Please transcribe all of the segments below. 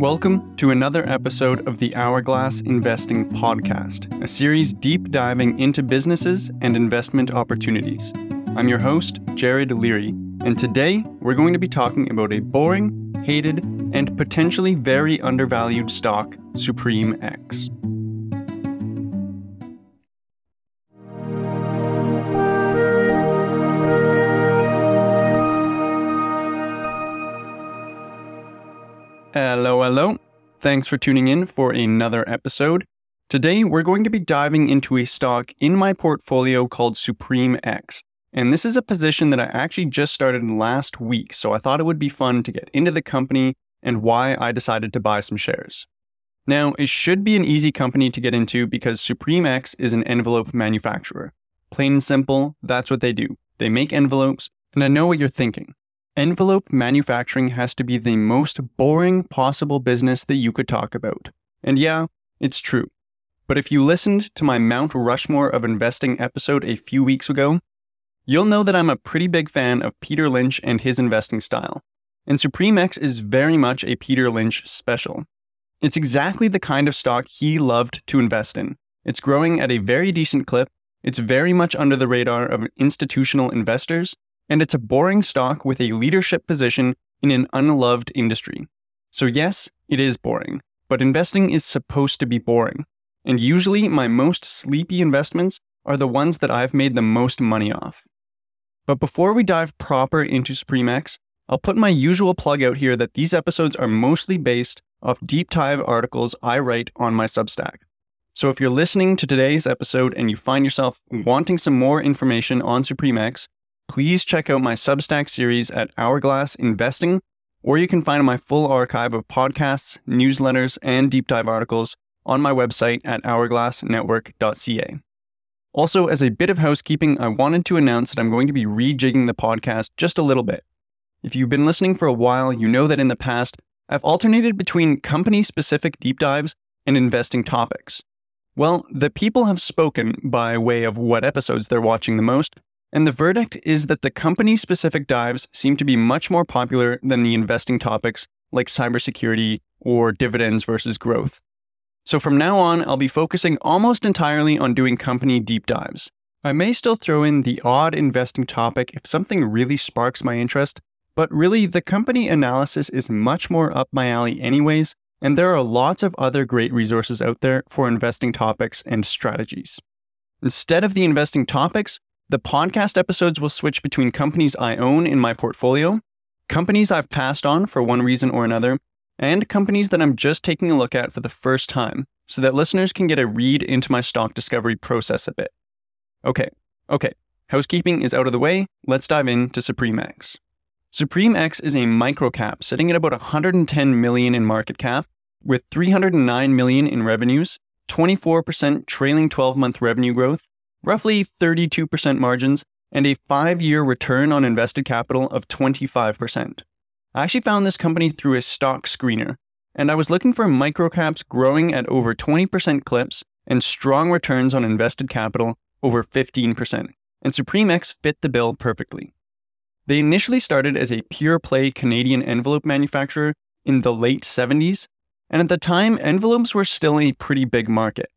Welcome to another episode of the Hourglass Investing Podcast, a series deep diving into businesses and investment opportunities. I'm your host, Jared Leary, and today we're going to be talking about a boring, hated, and potentially very undervalued stock, SupremeX. Hello, hello. Thanks for tuning in for another episode. Today, we're going to be diving into a stock in my portfolio called SupremeX. And this is a position that I actually just started last week, so I thought it would be fun to get into the company and why I decided to buy some shares. Now, it should be an easy company to get into because SupremeX is an envelope manufacturer. Plain and simple, that's what they do. They make envelopes, and I know what you're thinking. Envelope manufacturing has to be the most boring possible business that you could talk about. And yeah, it's true. But if you listened to my Mount Rushmore of investing episode a few weeks ago, you'll know that I'm a pretty big fan of Peter Lynch and his investing style. And SupremeX is very much a Peter Lynch special. It's exactly the kind of stock he loved to invest in. It's growing at a very decent clip, it's very much under the radar of institutional investors, and it's a boring stock with a leadership position in an unloved industry. So, yes, it is boring, but investing is supposed to be boring. And usually, my most sleepy investments are the ones that I've made the most money off. But before we dive proper into SupremeX, I'll put my usual plug out here that these episodes are mostly based off deep dive articles I write on my Substack. So if you're listening to today's episode and you find yourself wanting some more information on SupremeX, please check out my Substack series at Hourglass Investing, or you can find my full archive of podcasts, newsletters, and deep dive articles on my website at hourglassnetwork.ca. Also, as a bit of housekeeping, I wanted to announce that I'm going to be rejigging the podcast just a little bit. If you've been listening for a while, you know that in the past, I've alternated between company specific deep dives and investing topics. Well, the people have spoken by way of what episodes they're watching the most, and the verdict is that the company specific dives seem to be much more popular than the investing topics like cybersecurity or dividends versus growth. So from now on, I'll be focusing almost entirely on doing company deep dives. I may still throw in the odd investing topic if something really sparks my interest, but really the company analysis is much more up my alley, anyways, and there are lots of other great resources out there for investing topics and strategies. Instead of the investing topics, the podcast episodes will switch between companies I own in my portfolio, companies I've passed on for one reason or another, and companies that I'm just taking a look at for the first time so that listeners can get a read into my stock discovery process a bit. Okay, okay, housekeeping is out of the way, let's dive into SupremeX. Supreme X is a microcap sitting at about 110 million in market cap with 309 million in revenues, 24% trailing 12 month revenue growth, roughly 32% margins, and a five year return on invested capital of 25%. I actually found this company through a stock screener, and I was looking for microcaps growing at over 20% clips and strong returns on invested capital over 15%, and SupremeX fit the bill perfectly. They initially started as a pure play Canadian envelope manufacturer in the late 70s, and at the time, envelopes were still a pretty big market.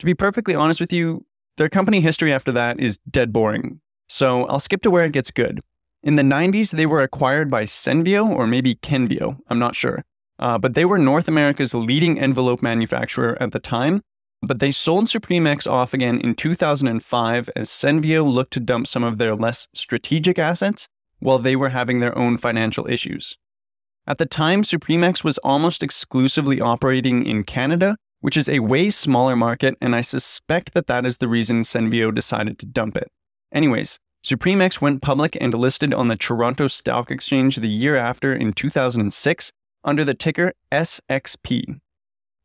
To be perfectly honest with you, their company history after that is dead boring, so I'll skip to where it gets good. In the 90s, they were acquired by Cenveo or maybe Kenvio, I'm not sure. Uh, but they were North America's leading envelope manufacturer at the time. But they sold SupremeX off again in 2005 as Cenveo looked to dump some of their less strategic assets while they were having their own financial issues. At the time, SupremeX was almost exclusively operating in Canada which is a way smaller market, and I suspect that that is the reason Cenveo decided to dump it. Anyways, SupremeX went public and listed on the Toronto Stock Exchange the year after in 2006 under the ticker SXP.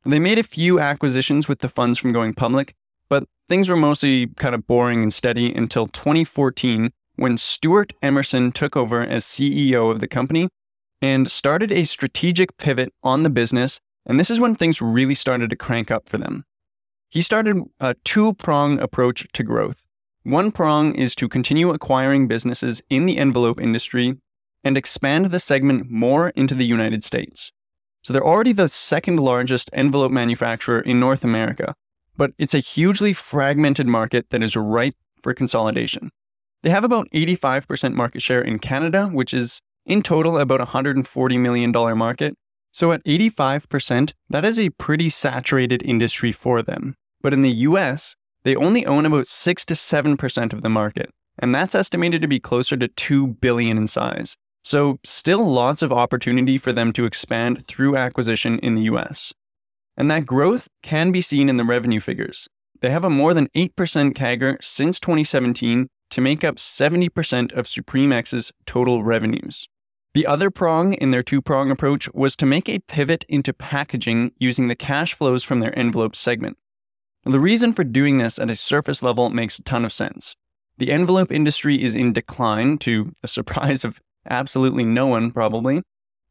They made a few acquisitions with the funds from going public, but things were mostly kind of boring and steady until 2014 when Stewart Emerson took over as CEO of the company and started a strategic pivot on the business and this is when things really started to crank up for them. He started a two prong approach to growth. One prong is to continue acquiring businesses in the envelope industry and expand the segment more into the United States. So they're already the second largest envelope manufacturer in North America, but it's a hugely fragmented market that is ripe for consolidation. They have about 85% market share in Canada, which is in total about a $140 million market. So at 85%, that is a pretty saturated industry for them. But in the US, they only own about 6 to 7% of the market, and that's estimated to be closer to 2 billion in size. So still lots of opportunity for them to expand through acquisition in the US. And that growth can be seen in the revenue figures. They have a more than 8% CAGR since 2017 to make up 70% of SupremeX's total revenues. The other prong in their two prong approach was to make a pivot into packaging using the cash flows from their envelope segment. The reason for doing this at a surface level makes a ton of sense. The envelope industry is in decline, to the surprise of absolutely no one, probably,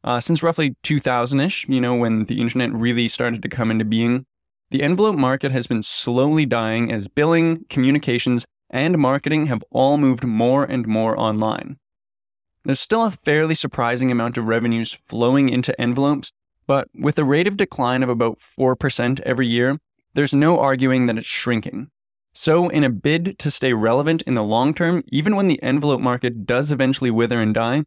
uh, since roughly 2000 ish, you know, when the internet really started to come into being. The envelope market has been slowly dying as billing, communications, and marketing have all moved more and more online. There's still a fairly surprising amount of revenues flowing into envelopes, but with a rate of decline of about 4% every year, there's no arguing that it's shrinking. So, in a bid to stay relevant in the long term, even when the envelope market does eventually wither and die,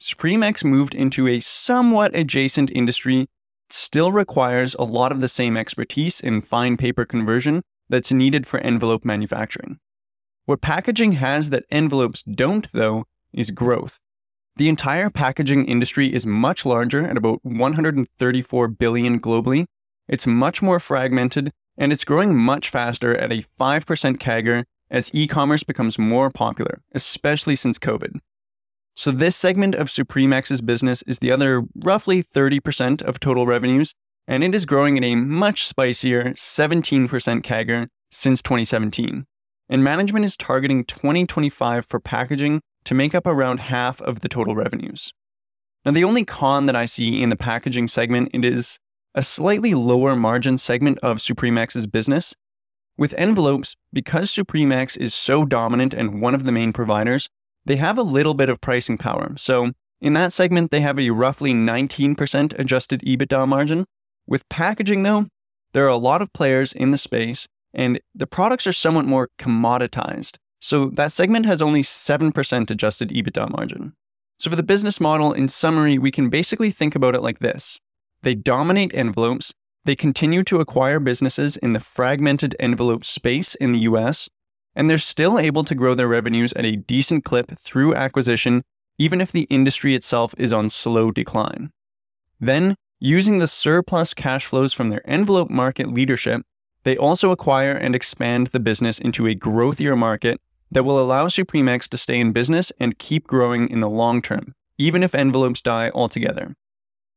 SupremeX moved into a somewhat adjacent industry, still requires a lot of the same expertise in fine paper conversion that's needed for envelope manufacturing. What packaging has that envelopes don't, though, is growth. The entire packaging industry is much larger at about 134 billion globally. It's much more fragmented and it's growing much faster at a 5% CAGR as e-commerce becomes more popular, especially since COVID. So this segment of SupremeX's business is the other roughly 30% of total revenues, and it is growing at a much spicier 17% CAGR since 2017 and management is targeting 2025 for packaging to make up around half of the total revenues. Now, the only con that I see in the packaging segment it is a slightly lower margin segment of SupremeX's business. With envelopes, because SupremeX is so dominant and one of the main providers, they have a little bit of pricing power. So, in that segment, they have a roughly 19% adjusted EBITDA margin. With packaging, though, there are a lot of players in the space and the products are somewhat more commoditized. So that segment has only 7% adjusted EBITDA margin. So for the business model, in summary, we can basically think about it like this. They dominate envelopes, they continue to acquire businesses in the fragmented envelope space in the US, and they're still able to grow their revenues at a decent clip through acquisition, even if the industry itself is on slow decline. Then, using the surplus cash flows from their envelope market leadership, they also acquire and expand the business into a growthier market that will allow SupremeX to stay in business and keep growing in the long term, even if envelopes die altogether.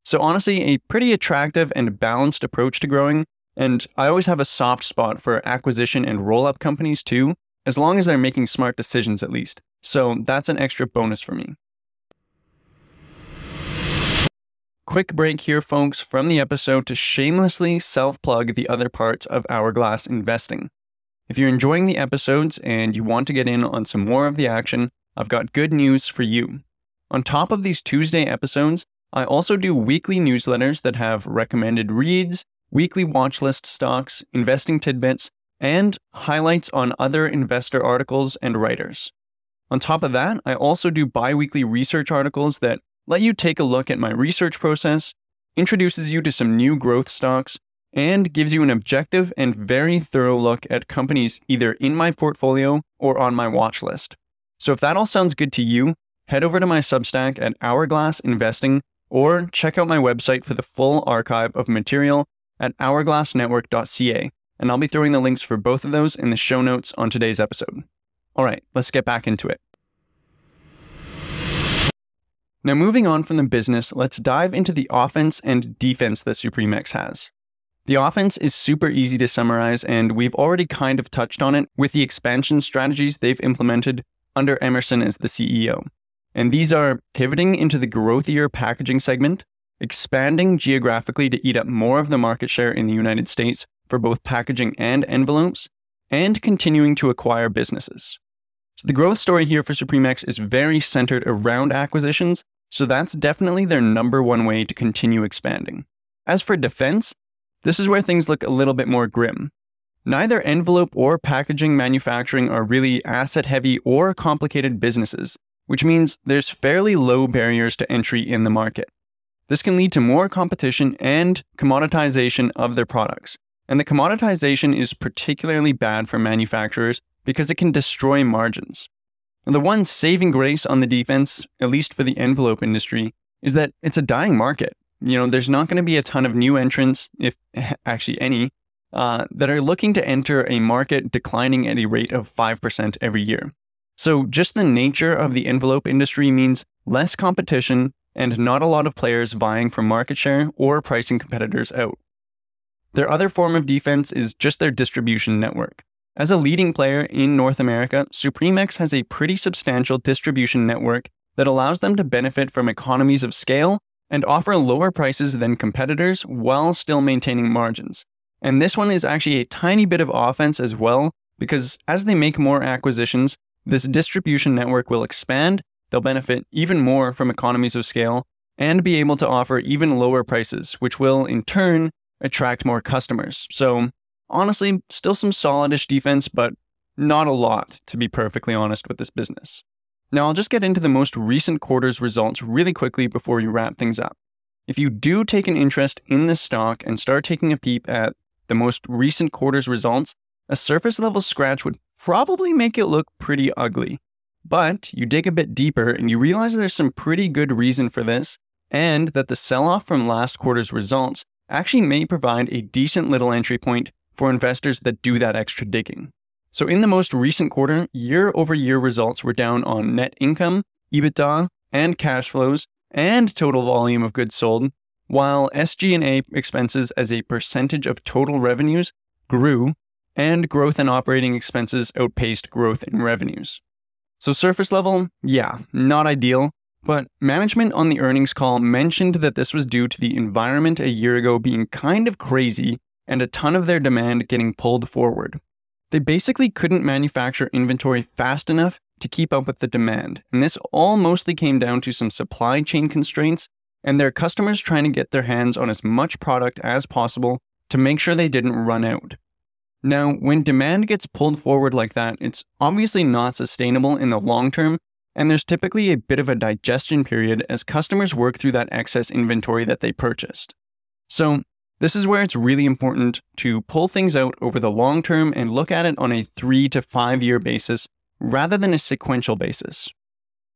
So, honestly, a pretty attractive and balanced approach to growing, and I always have a soft spot for acquisition and roll up companies too, as long as they're making smart decisions at least. So, that's an extra bonus for me. Quick break here, folks, from the episode to shamelessly self plug the other parts of Hourglass investing. If you're enjoying the episodes and you want to get in on some more of the action, I've got good news for you. On top of these Tuesday episodes, I also do weekly newsletters that have recommended reads, weekly watch list stocks, investing tidbits, and highlights on other investor articles and writers. On top of that, I also do bi weekly research articles that let you take a look at my research process, introduces you to some new growth stocks, and gives you an objective and very thorough look at companies either in my portfolio or on my watch list. So if that all sounds good to you, head over to my Substack at Hourglass Investing or check out my website for the full archive of material at hourglassnetwork.ca, and I'll be throwing the links for both of those in the show notes on today's episode. All right, let's get back into it. Now, moving on from the business, let's dive into the offense and defense that SupremeX has. The offense is super easy to summarize, and we've already kind of touched on it with the expansion strategies they've implemented under Emerson as the CEO. And these are pivoting into the growthier packaging segment, expanding geographically to eat up more of the market share in the United States for both packaging and envelopes, and continuing to acquire businesses. So the growth story here for SupremeX is very centered around acquisitions, so that's definitely their number one way to continue expanding. As for defense, this is where things look a little bit more grim. Neither envelope or packaging manufacturing are really asset heavy or complicated businesses, which means there's fairly low barriers to entry in the market. This can lead to more competition and commoditization of their products. And the commoditization is particularly bad for manufacturers because it can destroy margins. The one saving grace on the defense, at least for the envelope industry, is that it's a dying market. You know, there's not going to be a ton of new entrants, if actually any, uh, that are looking to enter a market declining at a rate of 5% every year. So, just the nature of the envelope industry means less competition and not a lot of players vying for market share or pricing competitors out. Their other form of defense is just their distribution network. As a leading player in North America, SupremeX has a pretty substantial distribution network that allows them to benefit from economies of scale and offer lower prices than competitors while still maintaining margins. And this one is actually a tiny bit of offense as well, because as they make more acquisitions, this distribution network will expand, they'll benefit even more from economies of scale, and be able to offer even lower prices, which will, in turn, attract more customers. So, honestly, still some solidish defense, but not a lot, to be perfectly honest with this business. Now, I'll just get into the most recent quarter's results really quickly before we wrap things up. If you do take an interest in this stock and start taking a peep at the most recent quarter's results, a surface level scratch would probably make it look pretty ugly. But you dig a bit deeper and you realize there's some pretty good reason for this, and that the sell off from last quarter's results actually may provide a decent little entry point for investors that do that extra digging. So, in the most recent quarter, year over year results were down on net income, EBITDA, and cash flows, and total volume of goods sold, while SG&A expenses as a percentage of total revenues grew and growth in operating expenses outpaced growth in revenues. So surface level, yeah, not ideal, but management on the earnings call mentioned that this was due to the environment a year ago being kind of crazy and a ton of their demand getting pulled forward. They basically couldn't manufacture inventory fast enough to keep up with the demand, and this all mostly came down to some supply chain constraints and their customers trying to get their hands on as much product as possible to make sure they didn't run out. Now, when demand gets pulled forward like that, it's obviously not sustainable in the long term, and there's typically a bit of a digestion period as customers work through that excess inventory that they purchased. So, this is where it's really important to pull things out over the long term and look at it on a three to five year basis rather than a sequential basis.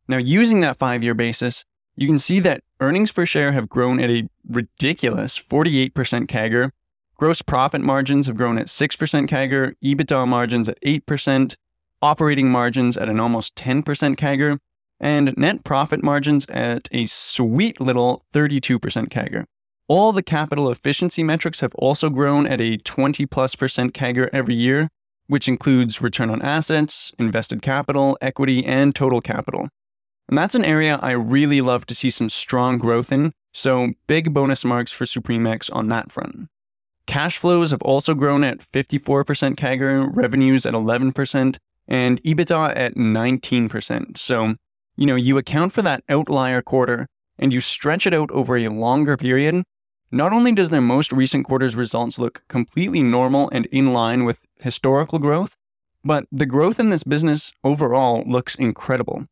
Now, using that five year basis, you can see that earnings per share have grown at a ridiculous 48% CAGR. Gross profit margins have grown at 6% CAGR, EBITDA margins at 8%, operating margins at an almost 10% CAGR, and net profit margins at a sweet little 32% CAGR. All the capital efficiency metrics have also grown at a 20 plus percent CAGR every year, which includes return on assets, invested capital, equity, and total capital. And that's an area I really love to see some strong growth in, so big bonus marks for SupremeX on that front. Cash flows have also grown at 54% CAGR, revenues at 11%, and EBITDA at 19%. So, you know, you account for that outlier quarter and you stretch it out over a longer period. Not only does their most recent quarter's results look completely normal and in line with historical growth, but the growth in this business overall looks incredible.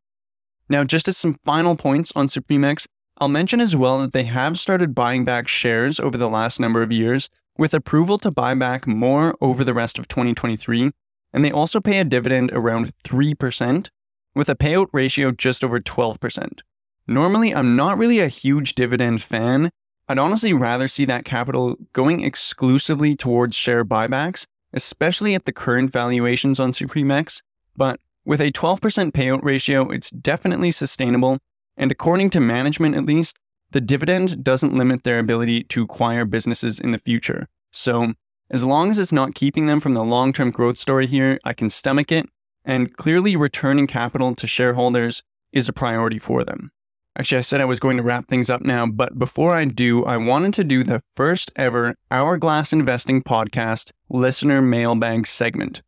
Now, just as some final points on SupremeX, I'll mention as well that they have started buying back shares over the last number of years, with approval to buy back more over the rest of 2023, and they also pay a dividend around 3%, with a payout ratio just over 12%. Normally, I'm not really a huge dividend fan. I'd honestly rather see that capital going exclusively towards share buybacks, especially at the current valuations on SupremeX, but with a 12% payout ratio, it's definitely sustainable, and according to management at least, the dividend doesn't limit their ability to acquire businesses in the future. So, as long as it's not keeping them from the long term growth story here, I can stomach it, and clearly returning capital to shareholders is a priority for them. Actually, I said I was going to wrap things up now, but before I do, I wanted to do the first ever Hourglass Investing podcast listener mailbag segment.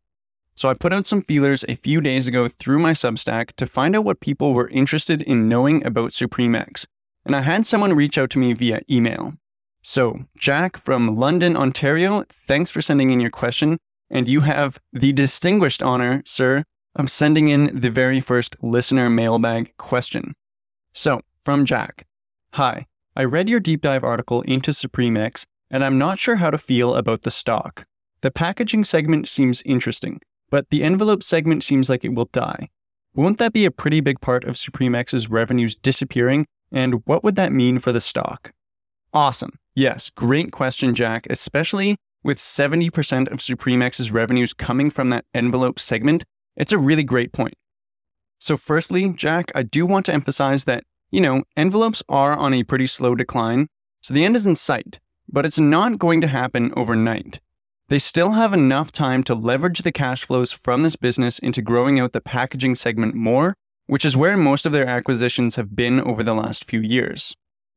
So I put out some feelers a few days ago through my Substack to find out what people were interested in knowing about SupremeX, and I had someone reach out to me via email. So, Jack from London, Ontario, thanks for sending in your question. And you have the distinguished honor, sir, of sending in the very first listener mailbag question. So, from Jack Hi, I read your deep dive article into SupremeX, and I'm not sure how to feel about the stock. The packaging segment seems interesting, but the envelope segment seems like it will die. Won't that be a pretty big part of SupremeX's revenues disappearing, and what would that mean for the stock? Awesome. Yes, great question, Jack, especially with 70% of SupremeX's revenues coming from that envelope segment. It's a really great point. So, firstly, Jack, I do want to emphasize that, you know, envelopes are on a pretty slow decline, so the end is in sight, but it's not going to happen overnight. They still have enough time to leverage the cash flows from this business into growing out the packaging segment more, which is where most of their acquisitions have been over the last few years.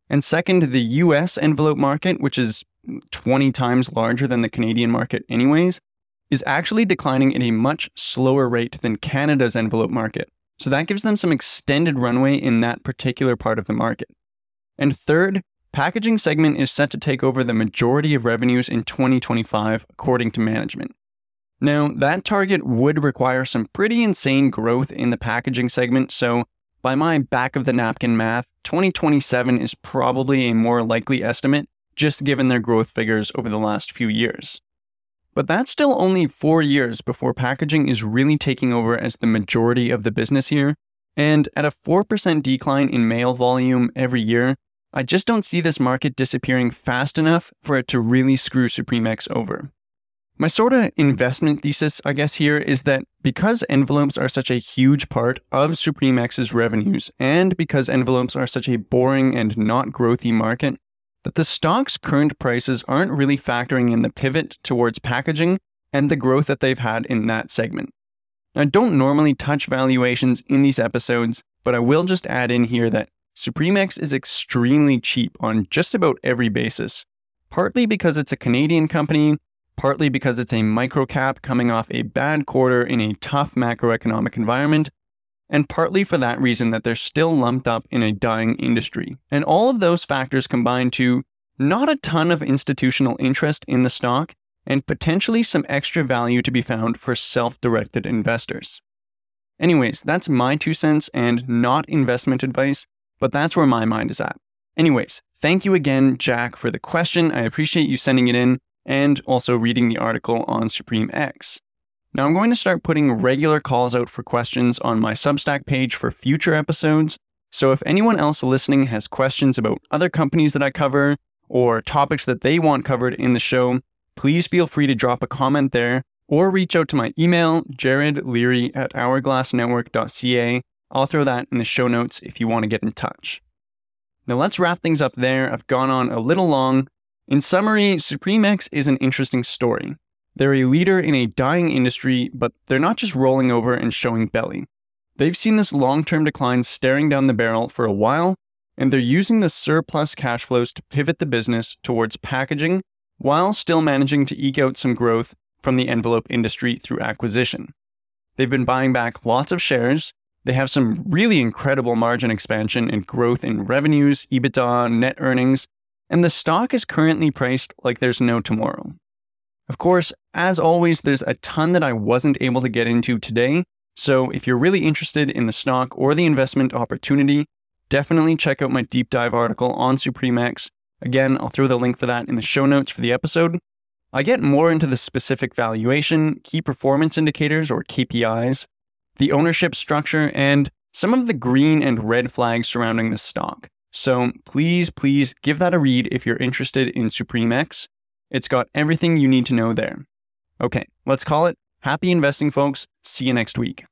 And second, the US envelope market, which is 20 times larger than the Canadian market, anyways, is actually declining at a much slower rate than Canada's envelope market. So that gives them some extended runway in that particular part of the market. And third, packaging segment is set to take over the majority of revenues in 2025, according to management. Now, that target would require some pretty insane growth in the packaging segment, so by my back of the napkin math, 2027 is probably a more likely estimate, just given their growth figures over the last few years. But that's still only four years before packaging is really taking over as the majority of the business here, and at a 4% decline in mail volume every year, I just don't see this market disappearing fast enough for it to really screw SupremeX over. My sort of investment thesis, I guess, here is that because envelopes are such a huge part of SupremeX's revenues, and because envelopes are such a boring and not growthy market, that the stock's current prices aren't really factoring in the pivot towards packaging and the growth that they've had in that segment. I don't normally touch valuations in these episodes, but I will just add in here that SupremeX is extremely cheap on just about every basis, partly because it's a Canadian company partly because it's a microcap coming off a bad quarter in a tough macroeconomic environment, and partly for that reason that they're still lumped up in a dying industry. And all of those factors combine to not a ton of institutional interest in the stock and potentially some extra value to be found for self directed investors. Anyways, that's my two cents and not investment advice, but that's where my mind is at. Anyways, thank you again, Jack, for the question. I appreciate you sending it in and also reading the article on SupremeX. Now, I'm going to start putting regular calls out for questions on my Substack page for future episodes. So, if anyone else listening has questions about other companies that I cover or topics that they want covered in the show, please feel free to drop a comment there or reach out to my email, jaredleary at hourglassnetwork.ca. I'll throw that in the show notes if you want to get in touch. Now, let's wrap things up there. I've gone on a little long, in summary, SupremeX is an interesting story. They're a leader in a dying industry, but they're not just rolling over and showing belly. They've seen this long term decline staring down the barrel for a while, and they're using the surplus cash flows to pivot the business towards packaging while still managing to eke out some growth from the envelope industry through acquisition. They've been buying back lots of shares. They have some really incredible margin expansion and growth in revenues, EBITDA, net earnings, and the stock is currently priced like there's no tomorrow. Of course, as always, there's a ton that I wasn't able to get into today, so if you're really interested in the stock or the investment opportunity, definitely check out my deep dive article on SupremeX. Again, I'll throw the link for that in the show notes for the episode. I get more into the specific valuation, key performance indicators or KPIs, the ownership structure, and some of the green and red flags surrounding the stock. So please, please give that a read if you're interested in SupremeX. It's got everything you need to know there. Okay, let's call it happy investing, folks. See you next week.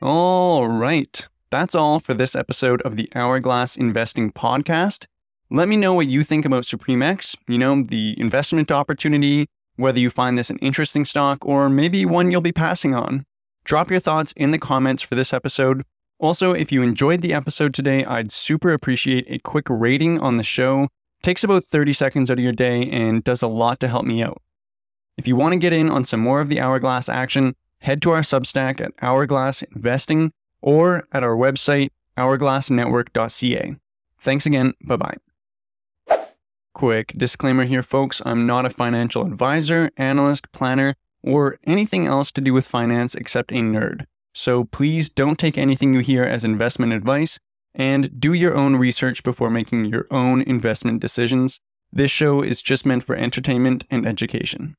All right, that's all for this episode of the Hourglass Investing Podcast. Let me know what you think about SupremeX, you know, the investment opportunity, whether you find this an interesting stock or maybe one you'll be passing on. Drop your thoughts in the comments for this episode also, if you enjoyed the episode today, I'd super appreciate a quick rating on the show. Takes about 30 seconds out of your day and does a lot to help me out. If you want to get in on some more of the Hourglass action, head to our Substack at Hourglass Investing or at our website, hourglassnetwork.ca. Thanks again. Bye bye. Quick disclaimer here, folks I'm not a financial advisor, analyst, planner, or anything else to do with finance except a nerd. So please don't take anything you hear as investment advice and do your own research before making your own investment decisions. This show is just meant for entertainment and education.